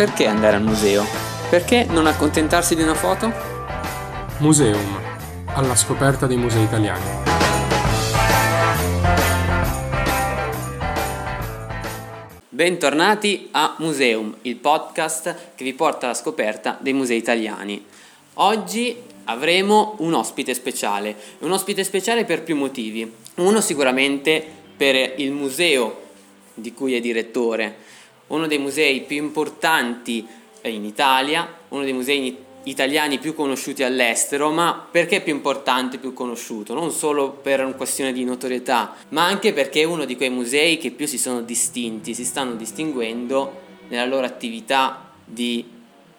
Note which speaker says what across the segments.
Speaker 1: perché andare al museo? Perché non accontentarsi di una foto?
Speaker 2: Museum, alla scoperta dei musei italiani.
Speaker 1: Bentornati a Museum, il podcast che vi porta alla scoperta dei musei italiani. Oggi avremo un ospite speciale, un ospite speciale per più motivi. Uno sicuramente per il museo di cui è direttore, uno dei musei più importanti in Italia, uno dei musei italiani più conosciuti all'estero, ma perché più importante, più conosciuto? Non solo per una questione di notorietà, ma anche perché è uno di quei musei che più si sono distinti, si stanno distinguendo nella loro attività di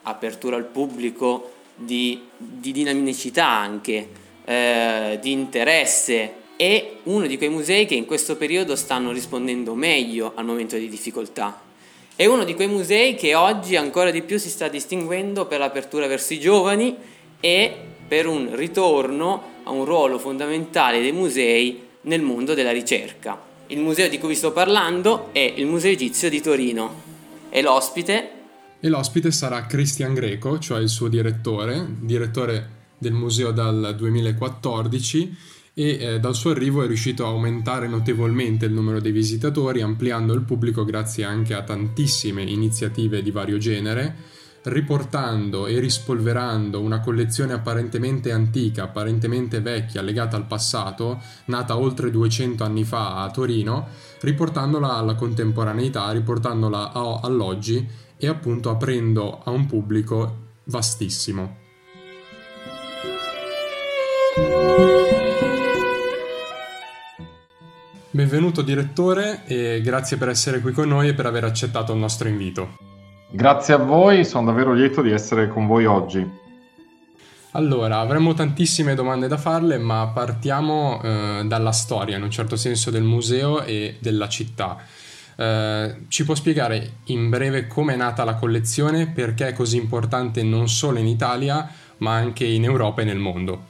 Speaker 1: apertura al pubblico, di, di dinamicità anche, eh, di interesse. È uno di quei musei che in questo periodo stanno rispondendo meglio al momento di difficoltà è uno di quei musei che oggi ancora di più si sta distinguendo per l'apertura verso i giovani e per un ritorno a un ruolo fondamentale dei musei nel mondo della ricerca. Il museo di cui vi sto parlando è il Museo Egizio di Torino e l'ospite
Speaker 2: e l'ospite sarà Christian Greco, cioè il suo direttore, direttore del museo dal 2014 e eh, dal suo arrivo è riuscito a aumentare notevolmente il numero dei visitatori, ampliando il pubblico grazie anche a tantissime iniziative di vario genere, riportando e rispolverando una collezione apparentemente antica, apparentemente vecchia, legata al passato, nata oltre 200 anni fa a Torino, riportandola alla contemporaneità, riportandola a, all'oggi e appunto aprendo a un pubblico vastissimo. Benvenuto direttore e grazie per essere qui con noi e per aver accettato il nostro invito.
Speaker 3: Grazie a voi, sono davvero lieto di essere con voi oggi.
Speaker 2: Allora, avremo tantissime domande da farle, ma partiamo eh, dalla storia, in un certo senso, del museo e della città. Eh, ci può spiegare in breve come è nata la collezione, perché è così importante non solo in Italia, ma anche in Europa e nel mondo?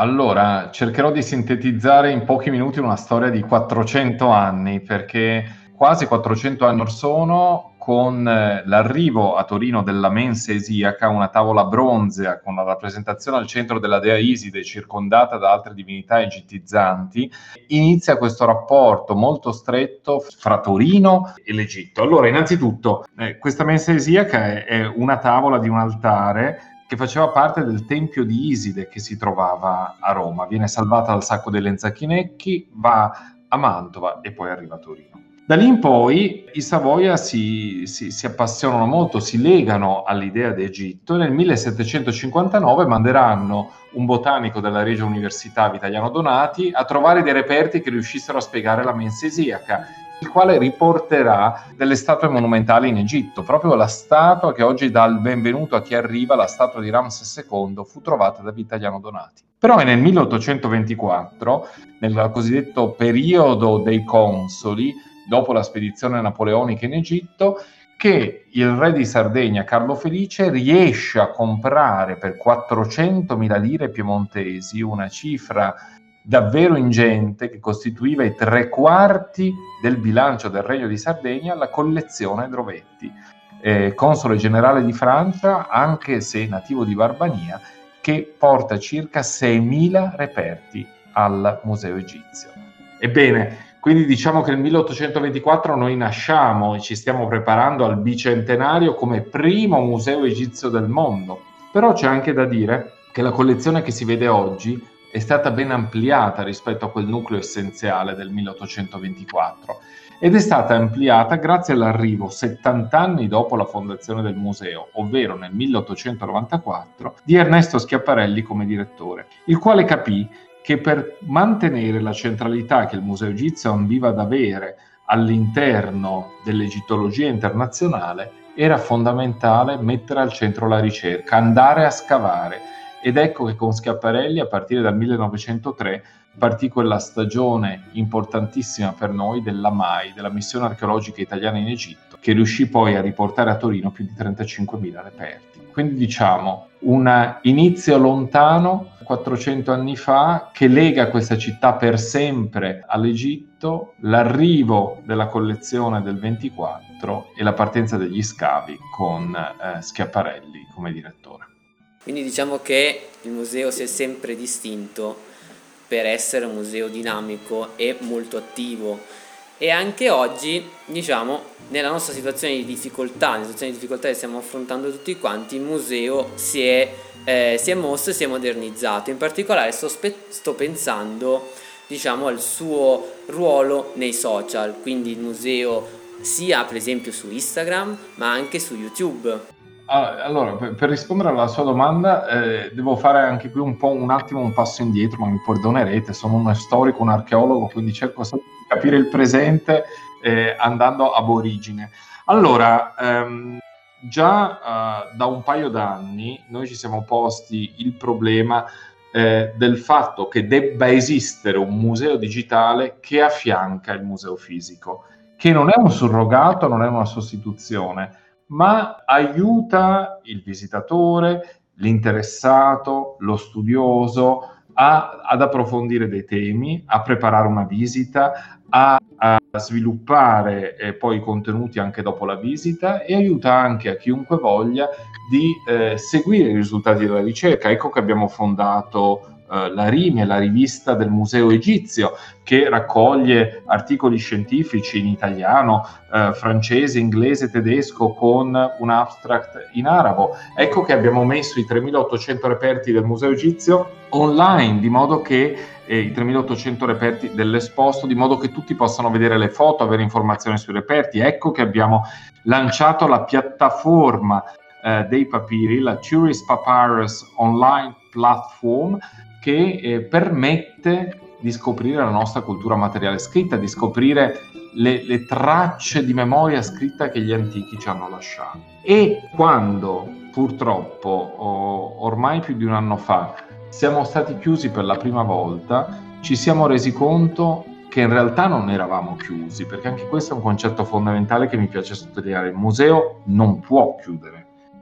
Speaker 3: Allora, cercherò di sintetizzare in pochi minuti una storia di 400 anni, perché quasi 400 anni or sono, con eh, l'arrivo a Torino della mensa esiaca, una tavola bronzea con la rappresentazione al centro della dea Iside, circondata da altre divinità egittizzanti, inizia questo rapporto molto stretto fra Torino e l'Egitto. Allora, innanzitutto, eh, questa mensa esiaca è, è una tavola di un altare che faceva parte del tempio di Iside che si trovava a Roma. Viene salvata dal sacco delle Zacchinecchi, va a Mantova e poi arriva a Torino. Da lì in poi i Savoia si, si, si appassionano molto, si legano all'idea d'Egitto e nel 1759 manderanno un botanico della Regia Università Vitaliano Donati a trovare dei reperti che riuscissero a spiegare la mensa esiaca il quale riporterà delle statue monumentali in Egitto. Proprio la statua che oggi dà il benvenuto a chi arriva, la statua di Ramses II, fu trovata da Vitaliano Donati. Però è nel 1824, nel cosiddetto periodo dei consoli, dopo la spedizione napoleonica in Egitto, che il re di Sardegna, Carlo Felice, riesce a comprare per 400.000 lire piemontesi, una cifra davvero ingente che costituiva i tre quarti del bilancio del Regno di Sardegna, la collezione Drovetti, eh, console generale di Francia, anche se nativo di Barbania, che porta circa 6.000 reperti al Museo Egizio. Ebbene, quindi diciamo che nel 1824 noi nasciamo e ci stiamo preparando al bicentenario come primo museo egizio del mondo. Però c'è anche da dire che la collezione che si vede oggi è stata ben ampliata rispetto a quel nucleo essenziale del 1824 ed è stata ampliata grazie all'arrivo 70 anni dopo la fondazione del museo, ovvero nel 1894, di Ernesto Schiaparelli come direttore, il quale capì che per mantenere la centralità che il Museo Egizio ambiva ad avere all'interno dell'egittologia internazionale era fondamentale mettere al centro la ricerca, andare a scavare ed ecco che con Schiaparelli, a partire dal 1903, partì quella stagione importantissima per noi della MAI, della missione archeologica italiana in Egitto, che riuscì poi a riportare a Torino più di 35.000 reperti. Quindi diciamo un inizio lontano, 400 anni fa, che lega questa città per sempre all'Egitto, l'arrivo della collezione del 24 e la partenza degli scavi con eh, Schiaparelli come direttore.
Speaker 1: Quindi diciamo che il museo si è sempre distinto per essere un museo dinamico e molto attivo e anche oggi, diciamo, nella nostra situazione di difficoltà, nella situazione di difficoltà che stiamo affrontando tutti quanti, il museo si è, eh, si è mosso e si è modernizzato. In particolare sto, spe- sto pensando, diciamo, al suo ruolo nei social, quindi il museo sia per esempio su Instagram, ma anche su YouTube.
Speaker 3: Allora, per rispondere alla sua domanda, eh, devo fare anche qui un po' un attimo un passo indietro, ma mi perdonerete, sono uno storico, un archeologo, quindi cerco di capire il presente eh, andando ab origine. Allora, ehm, già eh, da un paio d'anni noi ci siamo posti il problema eh, del fatto che debba esistere un museo digitale che affianca il museo fisico, che non è un surrogato, non è una sostituzione ma aiuta il visitatore, l'interessato, lo studioso a, ad approfondire dei temi, a preparare una visita, a, a sviluppare eh, poi i contenuti anche dopo la visita e aiuta anche a chiunque voglia di eh, seguire i risultati della ricerca. Ecco che abbiamo fondato eh, la RIME, la rivista del Museo Egizio, che raccoglie articoli scientifici in italiano, eh, francese, inglese, tedesco con un abstract in arabo. Ecco che abbiamo messo i 3800 reperti del Museo Egizio online, di modo che eh, i 3800 reperti dell'esposto, di modo che tutti possano vedere le foto, avere informazioni sui reperti. Ecco che abbiamo lanciato la piattaforma eh, dei papiri, la Tourist Papyrus Online Platform, che eh, permette di scoprire la nostra cultura materiale scritta, di scoprire le, le, tracce di memoria scritta che gli antichi ci hanno lasciato. E quando purtroppo, ormai più di un anno fa, siamo stati chiusi per la prima volta, ci siamo resi conto che in realtà non eravamo chiusi, perché anche questo è un concetto fondamentale che mi piace sottolineare. Il museo non può chiudere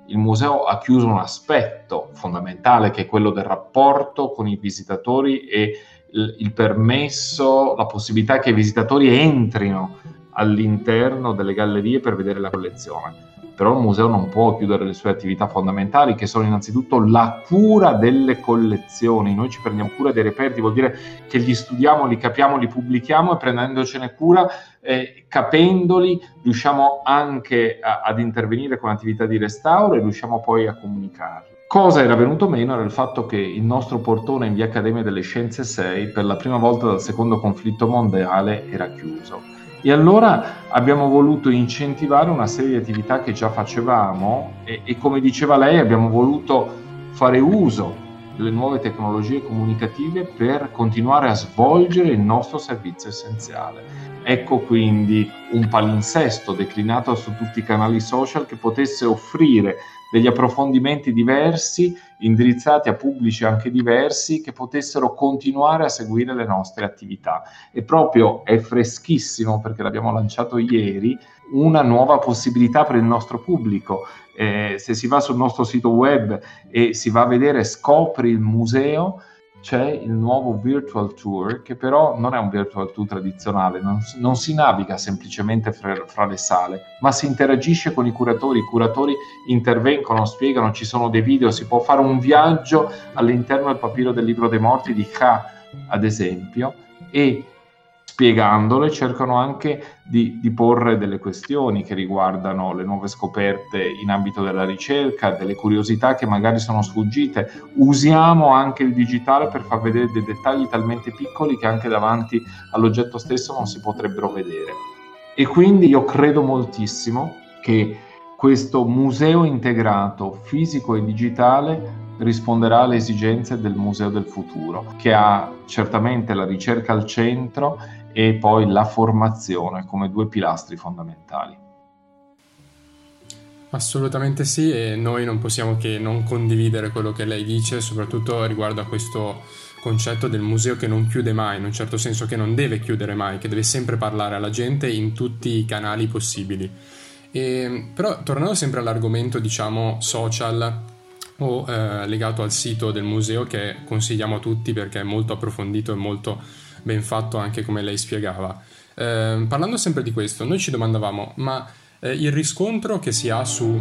Speaker 3: il museo ha chiuso un aspetto fondamentale che è quello del rapporto con i visitatori e il, permesso, la possibilità che i visitatori entrino all'interno delle gallerie per vedere la collezione però il museo non può chiudere le sue attività fondamentali, che sono innanzitutto la cura delle collezioni. Noi ci prendiamo cura dei reperti, vuol dire che li studiamo, li capiamo, li pubblichiamo e prendendocene cura, eh, capendoli, riusciamo anche a, ad intervenire con attività di restauro e riusciamo poi a comunicarli. Cosa era venuto meno era il fatto che il nostro portone in via Accademia delle Scienze 6 per la prima volta dal secondo conflitto mondiale era chiuso e allora abbiamo voluto incentivare una serie di attività che già facevamo e, e come diceva lei abbiamo voluto fare uso delle nuove tecnologie comunicative per continuare a svolgere il nostro servizio essenziale. Ecco quindi un palinsesto declinato su tutti i canali social che potesse offrire degli approfondimenti diversi, indirizzati a pubblici anche diversi, che potessero continuare a seguire le nostre attività. E proprio è freschissimo, perché l'abbiamo lanciato ieri, una nuova possibilità per il nostro pubblico. Eh, se si va sul nostro sito web e si va a vedere Scopri il museo, c'è il nuovo Virtual Tour che però non è un Virtual Tour tradizionale, non, non si naviga semplicemente fra, fra, le sale, ma si interagisce con i curatori, i curatori intervengono, spiegano, ci sono dei video, si può fare un viaggio all'interno del papiro del libro dei morti di Ka, ad esempio, e spiegandole cercano anche di, di, porre delle questioni che riguardano le nuove scoperte in ambito della ricerca, delle curiosità che magari sono sfuggite. Usiamo anche il digitale per far vedere dei dettagli talmente piccoli che anche davanti all'oggetto stesso non si potrebbero vedere. E quindi io credo moltissimo che questo museo integrato fisico e digitale risponderà alle esigenze del museo del futuro, che ha certamente la ricerca al centro e poi la formazione come due pilastri fondamentali.
Speaker 2: Assolutamente sì e noi non possiamo che non condividere quello che lei dice, soprattutto riguardo a questo concetto del museo che non chiude mai, in un certo senso che non deve chiudere mai, che deve sempre parlare alla gente in tutti i canali possibili. E, però tornando sempre all'argomento, diciamo, social o eh, legato al sito del museo che consigliamo a tutti perché è molto approfondito e molto ben fatto anche come lei spiegava. Eh, parlando sempre di questo, noi ci domandavamo, ma eh, il riscontro che si ha su,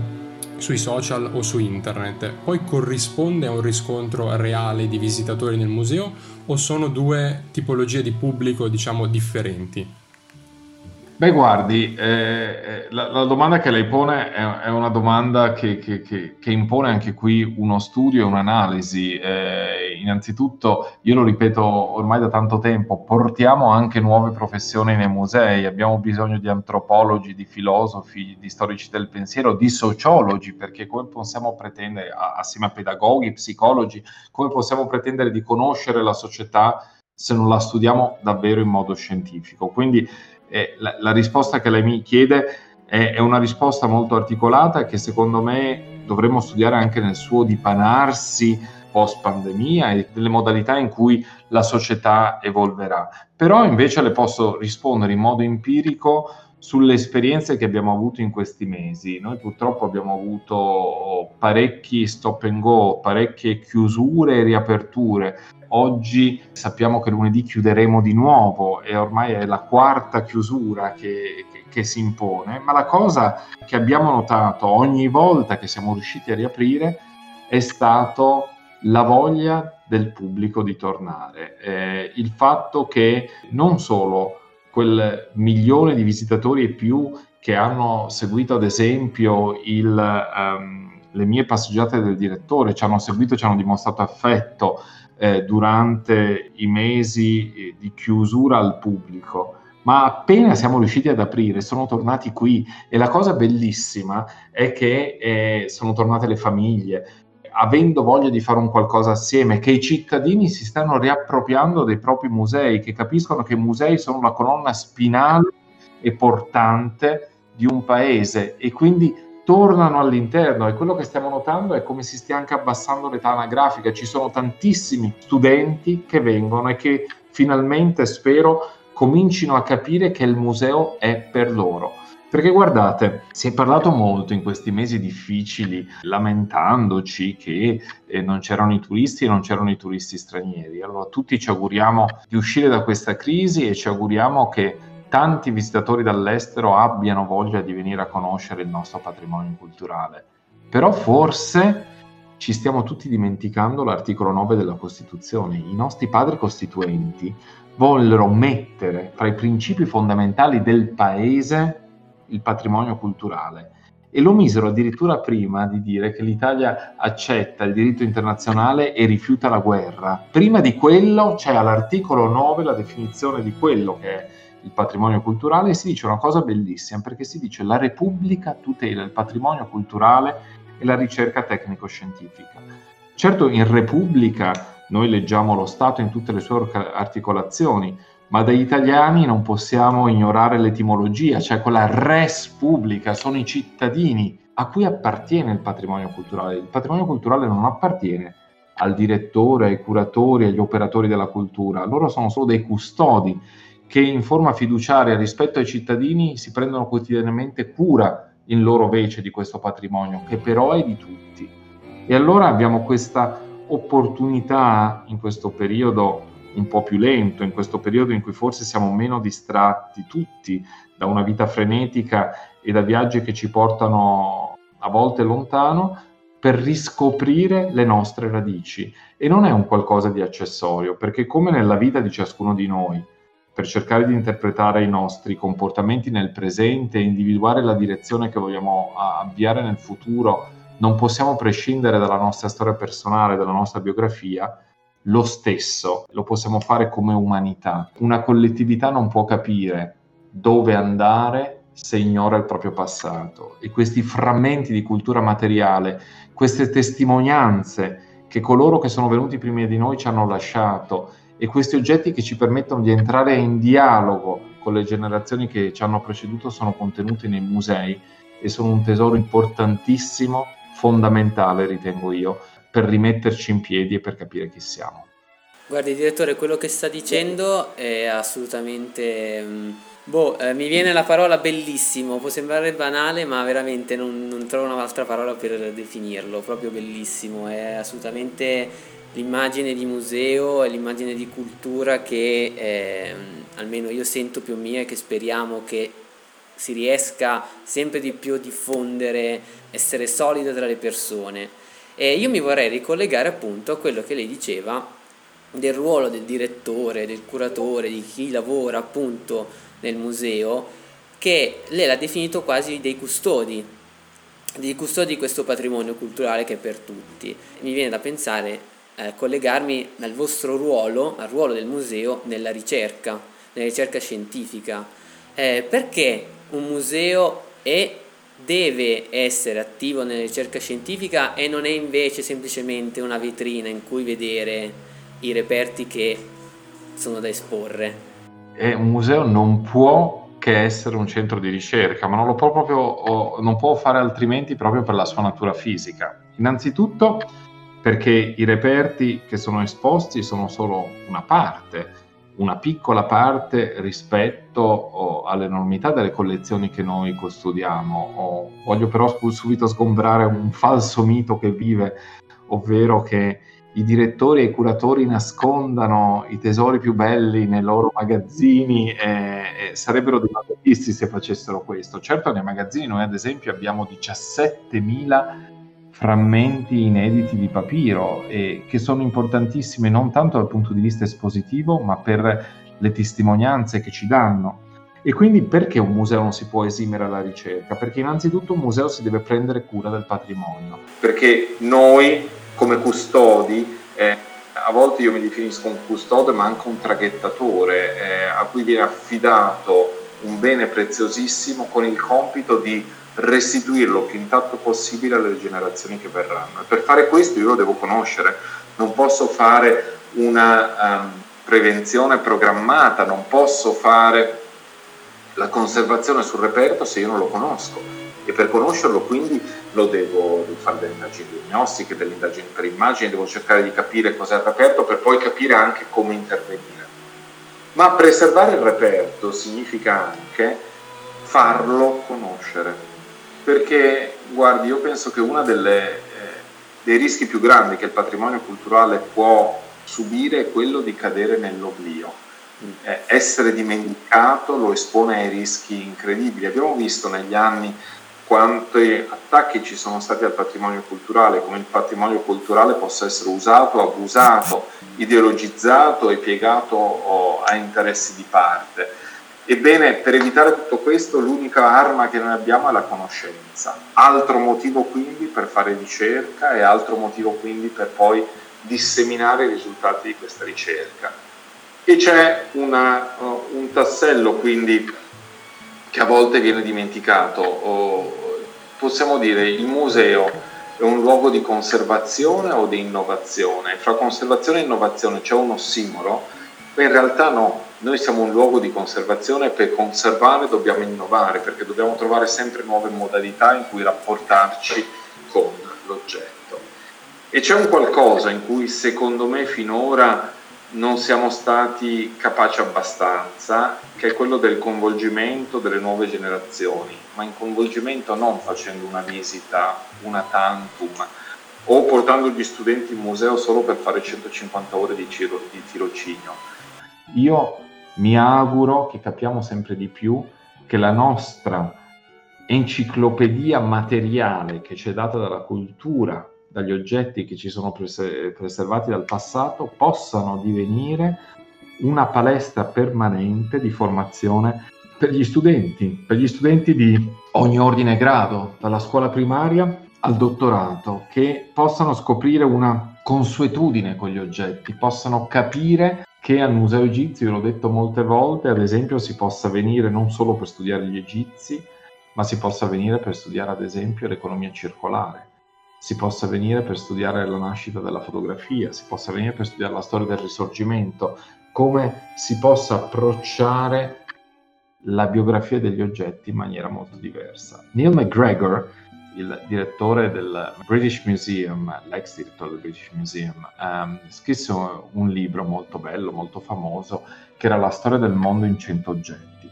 Speaker 2: sui social o su internet poi corrisponde a un riscontro reale di visitatori nel museo o sono due tipologie di pubblico, diciamo, differenti?
Speaker 3: Beh, guardi, eh, eh, la, la, domanda che lei pone è, è una domanda che, che, che, che, impone anche qui uno studio e un'analisi. Eh, innanzitutto, io lo ripeto ormai da tanto tempo, portiamo anche nuove professioni nei musei, abbiamo bisogno di antropologi, di filosofi, di storici del pensiero, di sociologi, perché come possiamo pretendere, assieme a pedagoghi, psicologi, come possiamo pretendere di conoscere la società se non la studiamo davvero in modo scientifico? Quindi eh, la, la, risposta che lei mi chiede è, è, una risposta molto articolata che secondo me dovremmo studiare anche nel suo dipanarsi post pandemia e delle modalità in cui la società evolverà. Però invece le posso rispondere in modo empirico sulle esperienze che abbiamo avuto in questi mesi. Noi purtroppo abbiamo avuto parecchi stop and go, parecchie chiusure e riaperture. Oggi sappiamo che lunedì chiuderemo di nuovo e ormai è la quarta chiusura che, che, che si impone, ma la cosa che abbiamo notato ogni volta che siamo riusciti a riaprire è stato la voglia del pubblico di tornare, eh, il fatto che non solo quel milione di visitatori e più che hanno seguito ad esempio il, um, le mie passeggiate del direttore, ci hanno seguito, ci hanno dimostrato affetto eh, durante i mesi eh, di chiusura al pubblico. Ma appena siamo riusciti ad aprire, sono tornati qui. E la cosa bellissima è che eh, sono tornate le famiglie, avendo voglia di fare un qualcosa assieme, che i cittadini si stanno riappropriando dei propri musei, che capiscono che i musei sono la colonna spinale e portante di un paese e quindi tornano all'interno. E quello che stiamo notando è come si stia anche abbassando l'età anagrafica, ci sono tantissimi studenti che vengono e che finalmente spero comincino a capire che il museo è per loro perché guardate, si è parlato molto in questi mesi difficili, lamentandoci che eh, non c'erano i turisti e non c'erano i turisti stranieri. Allora tutti ci auguriamo di uscire da questa crisi e ci auguriamo che tanti visitatori dall'estero abbiano voglia di venire a conoscere il nostro patrimonio culturale. Però forse ci stiamo tutti dimenticando l'articolo 9 della Costituzione. I nostri padri costituenti vollero mettere fra i principi fondamentali del paese il patrimonio culturale e lo misero addirittura prima di dire che l'Italia accetta il diritto internazionale e rifiuta la guerra. Prima di quello c'è all'articolo 9 la definizione di quello che è il patrimonio culturale e si dice una cosa bellissima perché si dice la Repubblica tutela il patrimonio culturale e la ricerca tecnico-scientifica. Certo in Repubblica noi leggiamo lo Stato in tutte le sue articolazioni, ma dagli italiani non possiamo ignorare l'etimologia, cioè quella res pubblica, sono i cittadini a cui appartiene il patrimonio culturale. Il patrimonio culturale non appartiene al direttore, ai curatori, agli operatori della cultura, loro sono solo dei custodi che in forma fiduciaria rispetto ai cittadini si prendono quotidianamente cura in loro vece di questo patrimonio, che però è di tutti. E allora abbiamo questa opportunità in questo periodo un po' più lento, in questo periodo in cui forse siamo meno distratti tutti da una vita frenetica e da viaggi che ci portano a volte lontano, per riscoprire le nostre radici. E non è un qualcosa di accessorio, perché come nella vita di ciascuno di noi, per cercare di interpretare i nostri comportamenti nel presente e individuare la direzione che vogliamo avviare nel futuro, non possiamo prescindere dalla nostra storia personale, dalla nostra biografia, lo stesso, lo possiamo fare come umanità. Una collettività non può capire dove andare se ignora il proprio passato e questi frammenti di cultura materiale, queste testimonianze che coloro che sono venuti prima di noi ci hanno lasciato e questi oggetti che ci permettono di entrare in dialogo con le generazioni che ci hanno preceduto sono contenuti nei musei e sono un tesoro importantissimo, fondamentale ritengo io, per rimetterci in piedi e per capire chi siamo.
Speaker 1: Guardi, direttore, quello che sta dicendo è assolutamente mm, Boh, eh, mi viene la parola bellissimo, può sembrare banale, ma veramente non, non trovo un'altra parola per definirlo, proprio bellissimo, è assolutamente l'immagine di museo, è l'immagine di cultura che eh, almeno io sento più mia e che speriamo che si riesca sempre di più a diffondere, essere solida tra le persone. E io mi vorrei ricollegare appunto a quello che lei diceva del ruolo del direttore, del curatore, di chi lavora appunto nel museo che lei l'ha definito quasi dei custodi, dei custodi di questo patrimonio culturale che è per tutti. Mi viene da pensare, eh, collegarmi al vostro ruolo, al ruolo del museo nella ricerca, nella ricerca scientifica. Eh, perché un museo è deve essere attivo nella ricerca scientifica e non è invece semplicemente una vetrina in cui vedere i reperti che sono da esporre
Speaker 3: e un museo non può che essere un centro di ricerca, ma non lo può proprio, non può fare altrimenti proprio per la sua natura fisica. Innanzitutto perché i reperti che sono esposti sono solo una parte, una piccola parte rispetto oh, all'enormità delle collezioni che noi custodiamo. Oh, voglio però subito sgombrare un falso mito che vive, ovvero che i direttori e i curatori nascondano i tesori più belli nei loro magazzini e, e sarebbero dei magazzisti se facessero questo. Certo nei magazzini noi ad esempio abbiamo 17.000 frammenti inediti di papiro e che sono importantissimi non tanto dal punto di vista espositivo ma per le testimonianze che ci danno. E quindi perché un museo non si può esimere alla ricerca? Perché innanzitutto un museo si deve prendere cura del patrimonio. Perché noi come custodi, eh, a volte io mi definisco un custode ma anche un traghettatore eh, a cui viene affidato un bene preziosissimo con il compito di restituirlo più intatto possibile alle generazioni che verranno. E per fare questo io lo devo conoscere, non posso fare una um, prevenzione programmata, non posso fare la conservazione sul reperto se io non lo conosco e per conoscerlo quindi lo devo, devo fare delle indagini diagnostiche, delle indagini per immagini, devo cercare di capire cos'è il reperto per poi capire anche come intervenire. Ma preservare il reperto significa anche farlo conoscere, perché guardi, io penso che uno eh, dei rischi più grandi che il patrimonio culturale può subire è quello di cadere nell'oblio. Eh, essere dimenticato lo espone ai rischi incredibili. Abbiamo visto negli anni quanti attacchi ci sono stati al patrimonio culturale, come il patrimonio culturale possa essere usato, abusato, ideologizzato e piegato oh, a interessi di parte. Ebbene, per evitare tutto questo, l'unica arma che noi abbiamo è la conoscenza. Altro motivo quindi per fare ricerca e altro motivo quindi per poi disseminare i risultati di questa ricerca. E c'è una, uh, un tassello quindi che a volte viene dimenticato. Possiamo dire il museo è un luogo di conservazione o di innovazione? Fra conservazione e innovazione c'è un ossimoro? In realtà no, noi siamo un luogo di conservazione e per conservare dobbiamo innovare perché dobbiamo trovare sempre nuove modalità in cui rapportarci con l'oggetto. E c'è un qualcosa in cui secondo me finora non siamo stati capaci abbastanza, che è quello del coinvolgimento delle nuove generazioni, ma in coinvolgimento non facendo una visita, una tantum, o portando gli studenti in museo solo per fare 150 ore di, tirocinio. Io mi auguro che capiamo sempre di più che la nostra enciclopedia materiale che ci è data dalla cultura dagli oggetti che ci sono pres- preservati dal passato possano divenire una palestra permanente di formazione per gli studenti, per gli studenti di ogni ordine e grado, dalla scuola primaria al dottorato, che possano scoprire una consuetudine con gli oggetti, possano capire che al Museo Egizio, l'ho detto molte volte, ad esempio si possa venire non solo per studiare gli egizi, ma si possa venire per studiare ad esempio l'economia circolare si possa venire per studiare la nascita della fotografia, si possa venire per studiare la storia del risorgimento, come si possa approcciare la biografia degli oggetti in maniera molto diversa. Neil McGregor, il direttore del British Museum, l'ex direttore del British Museum, um, scrisse un libro molto bello, molto famoso, che era La storia del mondo in 100 oggetti.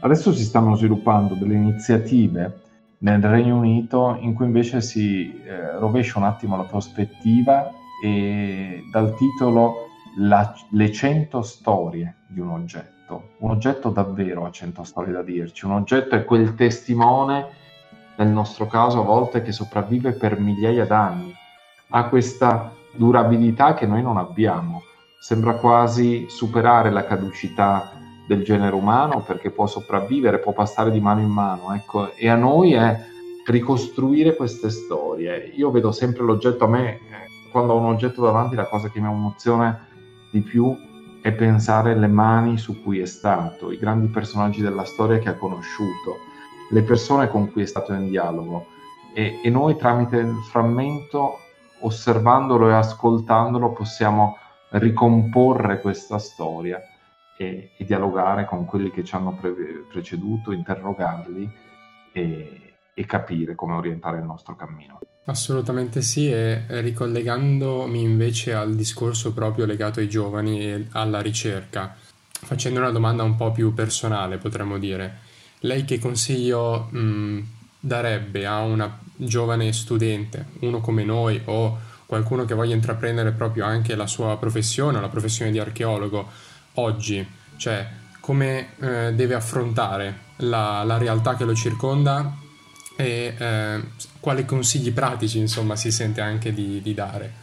Speaker 3: Adesso si stanno sviluppando delle iniziative nel Regno Unito in cui invece si eh, rovescia un attimo la prospettiva e dal titolo la, Le 100 storie di un oggetto. Un oggetto davvero ha 100 storie da dirci. Un oggetto è quel testimone, nel nostro caso a volte, che sopravvive per migliaia d'anni. Ha questa durabilità che noi non abbiamo. Sembra quasi superare la caducità del genere umano perché può sopravvivere, può passare di mano in mano. Ecco. E a noi è ricostruire queste storie. Io vedo sempre l'oggetto a me, quando ho un oggetto davanti, la cosa che mi emoziona di più è pensare alle mani su cui è stato, i grandi personaggi della storia che ha conosciuto, le persone con cui è stato in dialogo. E, e noi tramite il frammento, osservandolo e ascoltandolo, possiamo ricomporre questa storia e, e dialogare con quelli che ci hanno pre- preceduto, interrogarli e, e capire come orientare il nostro cammino.
Speaker 2: Assolutamente sì, e ricollegandomi invece al discorso proprio legato ai giovani e alla ricerca, facendo una domanda un po' più personale, potremmo dire, lei che consiglio mh, darebbe a una giovane studente, uno come noi o qualcuno che voglia intraprendere proprio anche la sua professione, la professione di archeologo, oggi, cioè come eh, deve affrontare la, la realtà che lo circonda e eh, quali consigli pratici insomma si sente anche di, di dare?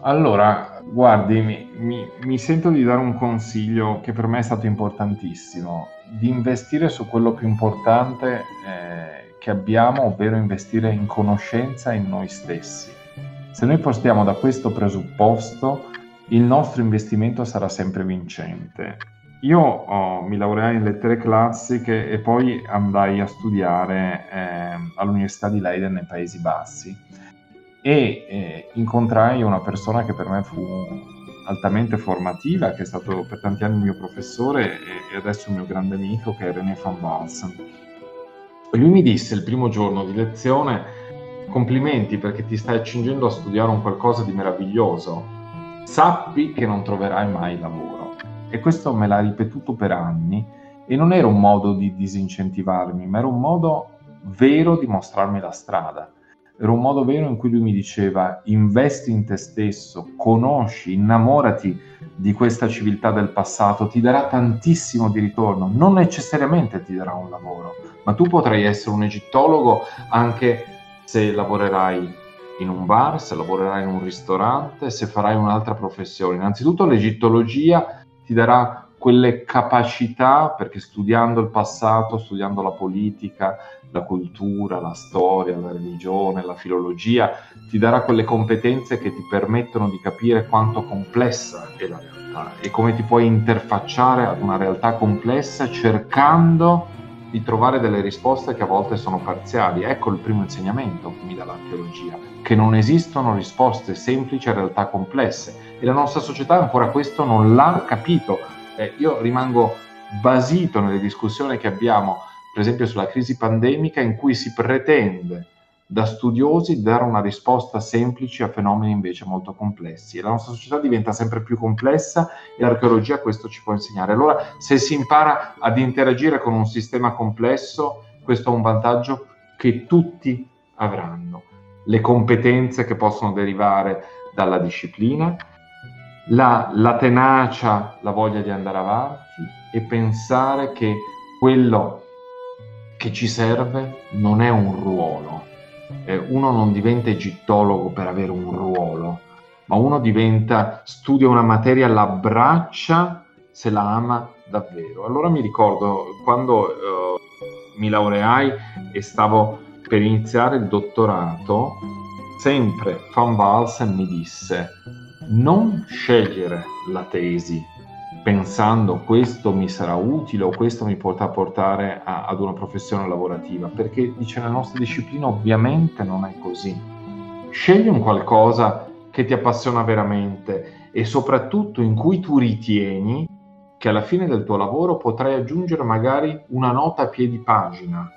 Speaker 3: Allora, guardi, mi, mi, mi, sento di dare un consiglio che per me è stato importantissimo, di investire su quello più importante eh, che abbiamo, ovvero investire in conoscenza in noi stessi. Se noi partiamo da questo presupposto, il nostro investimento sarà sempre vincente io oh, mi laureai in lettere classiche e poi andai a studiare eh, all'Università di Leiden nei Paesi Bassi e eh, incontrai una persona che per me fu altamente formativa, che è stato per tanti anni il mio professore e, adesso il mio grande amico, che è René van Balsen. Lui mi disse il primo giorno di lezione, complimenti perché ti stai accingendo a studiare un qualcosa di meraviglioso, sappi che non troverai mai lavoro. E questo me l'ha ripetuto per anni e non era un modo di disincentivarmi, ma era un modo vero di mostrarmi la strada. Era un modo vero in cui lui mi diceva investi in te stesso, conosci, innamorati di questa civiltà del passato, ti darà tantissimo di ritorno, non necessariamente ti darà un lavoro, ma tu potrai essere un egittologo anche se lavorerai in un bar, se lavorerai in un ristorante, se farai un'altra professione. Innanzitutto l'egittologia ti darà quelle capacità, perché studiando il passato, studiando la politica, la cultura, la storia, la religione, la filologia, ti darà quelle competenze che ti permettono di capire quanto complessa è la realtà e come ti puoi interfacciare ad una realtà complessa cercando di trovare delle risposte che a volte sono parziali. Ecco il primo insegnamento che mi dà l'archeologia, che non esistono risposte semplici a realtà complesse e la nostra società ancora questo non l'ha capito. Eh, io rimango basito nelle discussioni che abbiamo, per esempio sulla crisi pandemica, in cui si pretende da studiosi dare una risposta semplice a fenomeni invece molto complessi. La nostra società diventa sempre più complessa e l'archeologia questo ci può insegnare. Allora, se si impara ad interagire con un sistema complesso, questo è un vantaggio che tutti avranno. Le competenze che possono derivare dalla disciplina, la, la tenacia, la voglia di andare avanti e pensare che quello che ci serve non è un ruolo. Eh, uno non diventa egittologo per avere un ruolo, ma uno diventa, studia una materia, l'abbraccia se la ama davvero. Allora mi ricordo quando eh, mi laureai e stavo per iniziare il dottorato, sempre Van Walsen mi disse non scegliere la tesi pensando questo mi sarà utile o questo mi potrà portare a, ad una professione lavorativa, perché dice la nostra disciplina ovviamente non è così. Scegli un qualcosa che ti appassiona veramente e soprattutto in cui tu ritieni che alla fine del tuo lavoro potrai aggiungere magari una nota a piedi pagina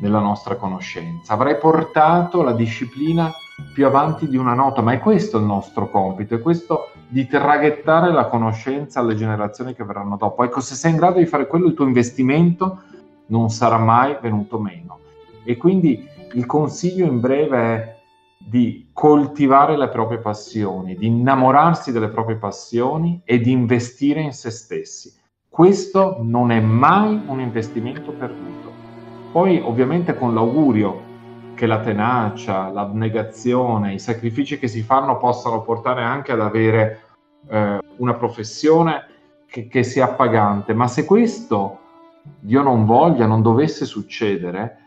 Speaker 3: nella nostra conoscenza. Avrai portato la disciplina più avanti di una nota, ma è questo il nostro compito, è questo di traghettare la conoscenza alle generazioni che verranno dopo. Ecco, se sei in grado di fare quello, il tuo investimento non sarà mai venuto meno. E quindi il consiglio in breve è di coltivare le proprie passioni, di innamorarsi delle proprie passioni e di investire in se stessi. Questo non è mai un investimento perduto. Poi ovviamente con l'augurio che la tenacia, l'abnegazione, i sacrifici che si fanno possano portare anche ad avere eh, una professione che, che sia appagante, ma se questo, Dio non voglia, non dovesse succedere,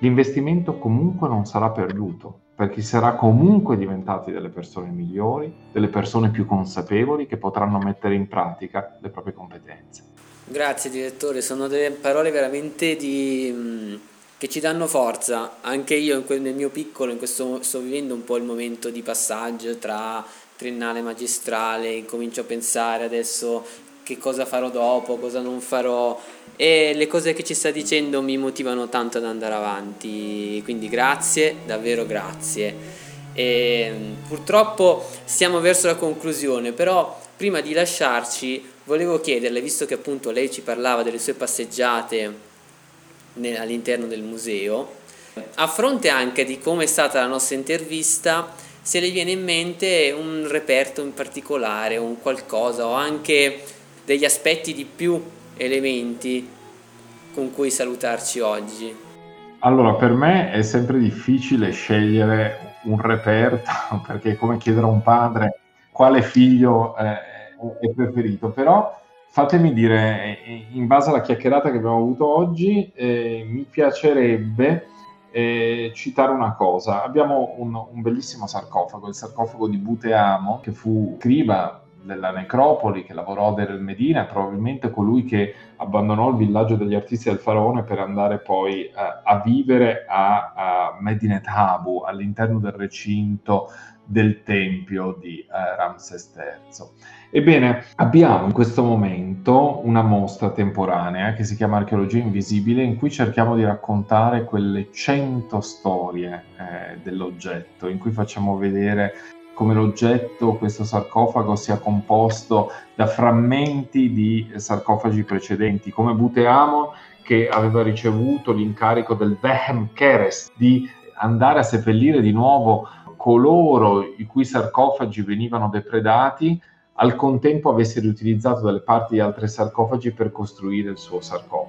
Speaker 3: l'investimento comunque non sarà perduto, perché sarà comunque diventati delle persone migliori, delle persone più consapevoli che potranno mettere in pratica le proprie competenze.
Speaker 1: Grazie direttore, sono delle parole veramente di che ci danno forza. Anche io nel mio piccolo in questo, sto vivendo un po' il momento di passaggio tra triennale e magistrale, comincio a pensare adesso che cosa farò dopo, cosa non farò e le cose che ci sta dicendo mi motivano tanto ad andare avanti, quindi grazie, davvero grazie. E, purtroppo stiamo verso la conclusione, però prima di lasciarci volevo chiederle, visto che appunto lei ci parlava delle sue passeggiate all'interno del museo. A fronte anche di come è stata la nostra intervista, se le viene in mente un reperto in particolare, un qualcosa o anche degli aspetti di più elementi con cui salutarci oggi.
Speaker 3: Allora, per me è sempre difficile scegliere un reperto perché è come chiedere a un padre quale figlio eh, è preferito, però fatemi dire, eh, in base alla chiacchierata che abbiamo avuto oggi, eh, mi piacerebbe eh, citare una cosa. Abbiamo un, un, bellissimo sarcofago, il sarcofago di Buteamo, che fu scriva della necropoli, che lavorò ad El Medina, probabilmente colui che abbandonò il villaggio degli artisti del faraone per andare poi eh, a vivere a, a Medinet Habu, all'interno del recinto del tempio di eh, Ramses III. Ebbene, abbiamo in questo momento una mostra temporanea che si chiama Archeologia Invisibile in cui cerchiamo di raccontare quelle cento storie eh, dell'oggetto, in cui facciamo vedere come l'oggetto, questo sarcofago, sia composto da frammenti di sarcofagi precedenti, come Buteamon che aveva ricevuto l'incarico del Vehem Keres di andare a seppellire di nuovo coloro i cui sarcofagi venivano depredati al contempo avesse riutilizzato delle parti di altri sarcofagi per costruire il suo sarcofago.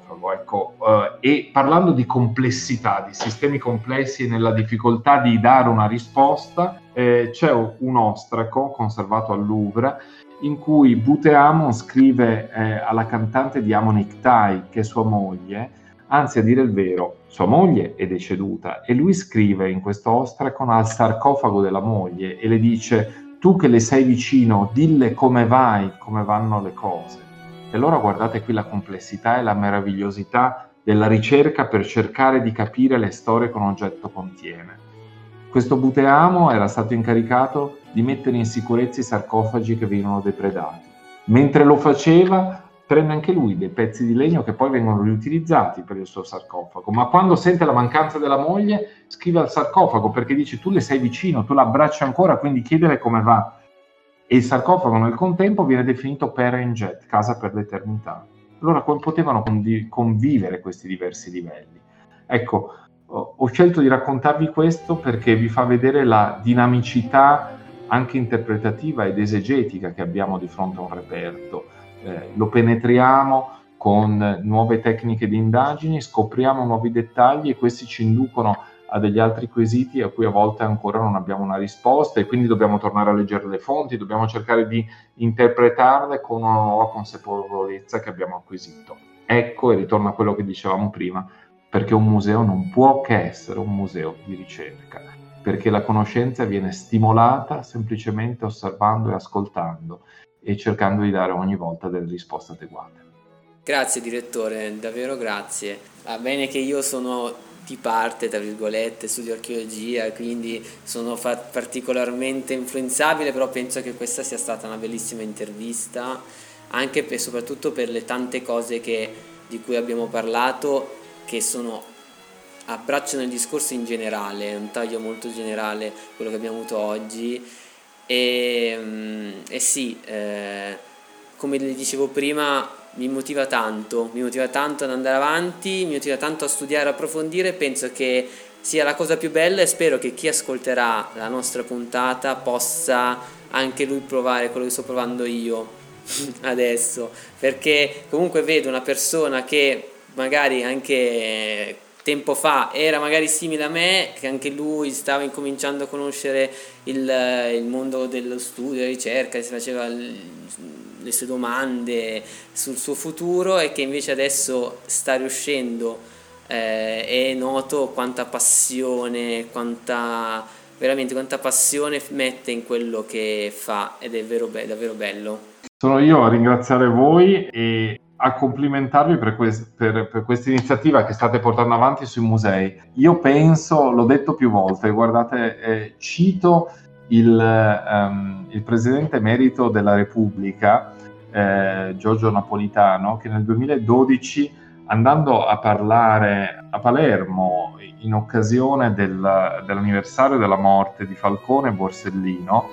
Speaker 3: Ecco, eh, e parlando di complessità, di sistemi complessi e nella difficoltà di dare una risposta, eh, c'è un ostraco conservato al Louvre in cui Buteamon scrive eh, alla cantante di Amon Iktai, che è sua moglie, Anzi, a dire il vero, sua moglie è deceduta e lui scrive in questo ostracon al sarcofago della moglie e le dice tu che le sei vicino, dille come vai, come vanno le cose. E allora guardate qui la complessità e la meravigliosità della ricerca per cercare di capire le storie che un oggetto contiene. Questo Buteamo era stato incaricato di mettere in sicurezza i sarcofagi che venivano depredati. Mentre lo faceva, prende anche lui dei pezzi di legno che poi vengono riutilizzati per il suo sarcofago, ma quando sente la mancanza della moglie scrive al sarcofago perché dice tu le sei vicino, tu l'abbracci ancora, quindi chiedere come va. E il sarcofago nel contempo viene definito Perenjet, casa per l'eternità. Allora come potevano convivere questi diversi livelli? Ecco, ho scelto di raccontarvi questo perché vi fa vedere la dinamicità anche interpretativa ed esegetica che abbiamo di fronte a un reperto eh, lo penetriamo con nuove tecniche di indagini, scopriamo nuovi dettagli e questi ci inducono a degli altri quesiti a cui a volte ancora non abbiamo una risposta e quindi dobbiamo tornare a leggere le fonti, dobbiamo cercare di interpretarle con una nuova consapevolezza che abbiamo acquisito. Ecco, e ritorno a quello che dicevamo prima, perché un museo non può che essere un museo di ricerca, perché la conoscenza viene stimolata semplicemente osservando e ascoltando e cercando di dare ogni volta delle risposte adeguate.
Speaker 1: Grazie direttore, davvero grazie. Va bene che io sono di parte, tra virgolette, studio archeologia, quindi sono fa- particolarmente influenzabile, però penso che questa sia stata una bellissima intervista, anche e soprattutto per le tante cose che, di cui abbiamo parlato, che sono abbracciano il discorso in generale, un taglio molto generale quello che abbiamo avuto oggi. E, mm, e sì, eh, come le dicevo prima, mi motiva tanto, mi motiva tanto ad andare avanti, mi motiva tanto a studiare, approfondire, penso che sia la cosa più bella e spero che chi ascolterà la nostra puntata possa anche lui provare quello che sto provando io adesso, perché comunque vedo una persona che magari anche tempo fa era magari simile a me, che anche lui stava incominciando a conoscere il, il mondo dello studio, della ricerca, si faceva le sue domande sul suo futuro e che invece adesso sta riuscendo eh, e noto quanta passione, quanta veramente quanta passione mette in quello che fa ed è vero, davvero bello.
Speaker 3: Sono io a ringraziare voi e a complimentarvi per, quest- per, per, questa iniziativa che state portando avanti sui musei. Io penso, l'ho detto più volte, guardate, eh, cito il, um, il, presidente emerito della Repubblica, eh, Giorgio Napolitano, che nel 2012, andando a parlare a Palermo in occasione del, dell'anniversario della morte di Falcone e Borsellino,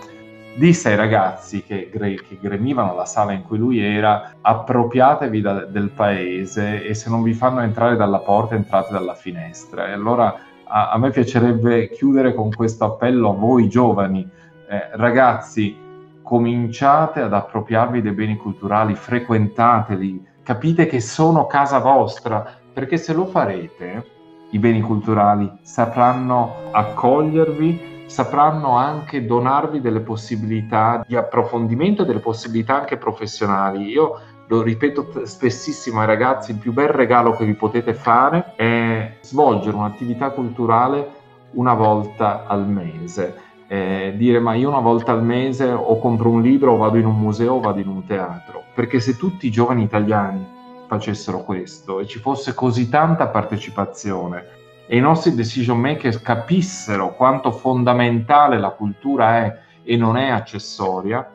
Speaker 3: disse ai ragazzi che, che, gremivano la sala in cui lui era appropriatevi da, del paese e se non vi fanno entrare dalla porta entrate dalla finestra e allora a, a me piacerebbe chiudere con questo appello a voi giovani eh, ragazzi cominciate ad appropriarvi dei beni culturali frequentateli capite che sono casa vostra perché se lo farete i beni culturali sapranno accogliervi sapranno anche donarvi delle possibilità di approfondimento e delle possibilità anche professionali. Io lo ripeto spessissimo ai ragazzi, il più bel regalo che vi potete fare è svolgere un'attività culturale una volta al mese. Eh, dire ma io una volta al mese o compro un libro o vado in un museo o vado in un teatro. Perché se tutti i giovani italiani facessero questo e ci fosse così tanta partecipazione e i nostri decision makers capissero quanto fondamentale la cultura è e non è accessoria,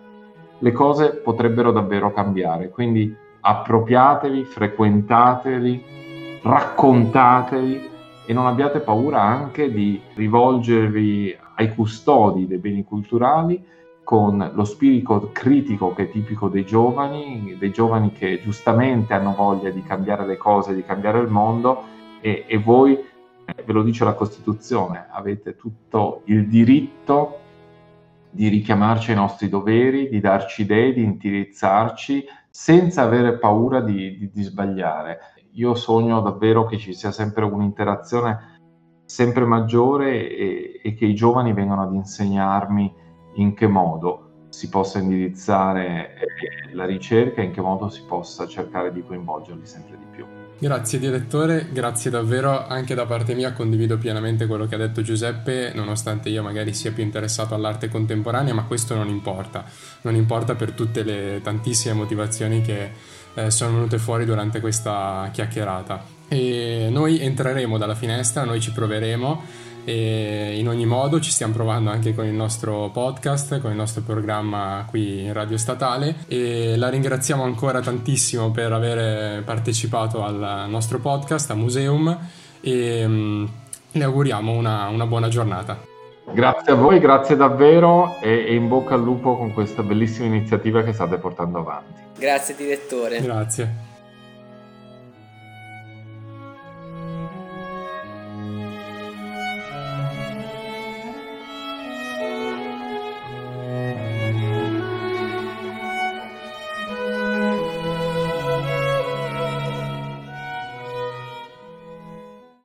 Speaker 3: le cose potrebbero davvero cambiare. Quindi appropriatevi, frequentateli, raccontatevi e non abbiate paura anche di rivolgervi ai custodi dei beni culturali con lo spirito critico che è tipico dei giovani, dei giovani che giustamente hanno voglia di cambiare le cose, di cambiare il mondo e, e voi ve lo dice la Costituzione, avete tutto il diritto di richiamarci ai nostri doveri, di darci idee, di indirizzarci senza avere paura di, di, di sbagliare. Io sogno davvero che ci sia sempre un'interazione sempre maggiore e, e che i giovani vengano ad insegnarmi in che modo si possa indirizzare eh, la ricerca e in che modo si possa cercare di coinvolgerli sempre di più.
Speaker 2: Grazie direttore, grazie davvero anche da parte mia, condivido pienamente quello che ha detto Giuseppe, nonostante io magari sia più interessato all'arte contemporanea, ma questo non importa, non importa per tutte le tantissime motivazioni che eh, sono venute fuori durante questa chiacchierata. E noi entreremo dalla finestra, noi ci proveremo e in ogni modo ci stiamo provando anche con il nostro podcast, con il nostro programma qui in Radio Statale e la ringraziamo ancora tantissimo per aver partecipato al nostro podcast a Museum e um, le auguriamo una, una, buona giornata.
Speaker 3: Grazie a voi, grazie davvero e, e in bocca al lupo con questa bellissima iniziativa che state portando avanti.
Speaker 1: Grazie direttore.
Speaker 2: Grazie.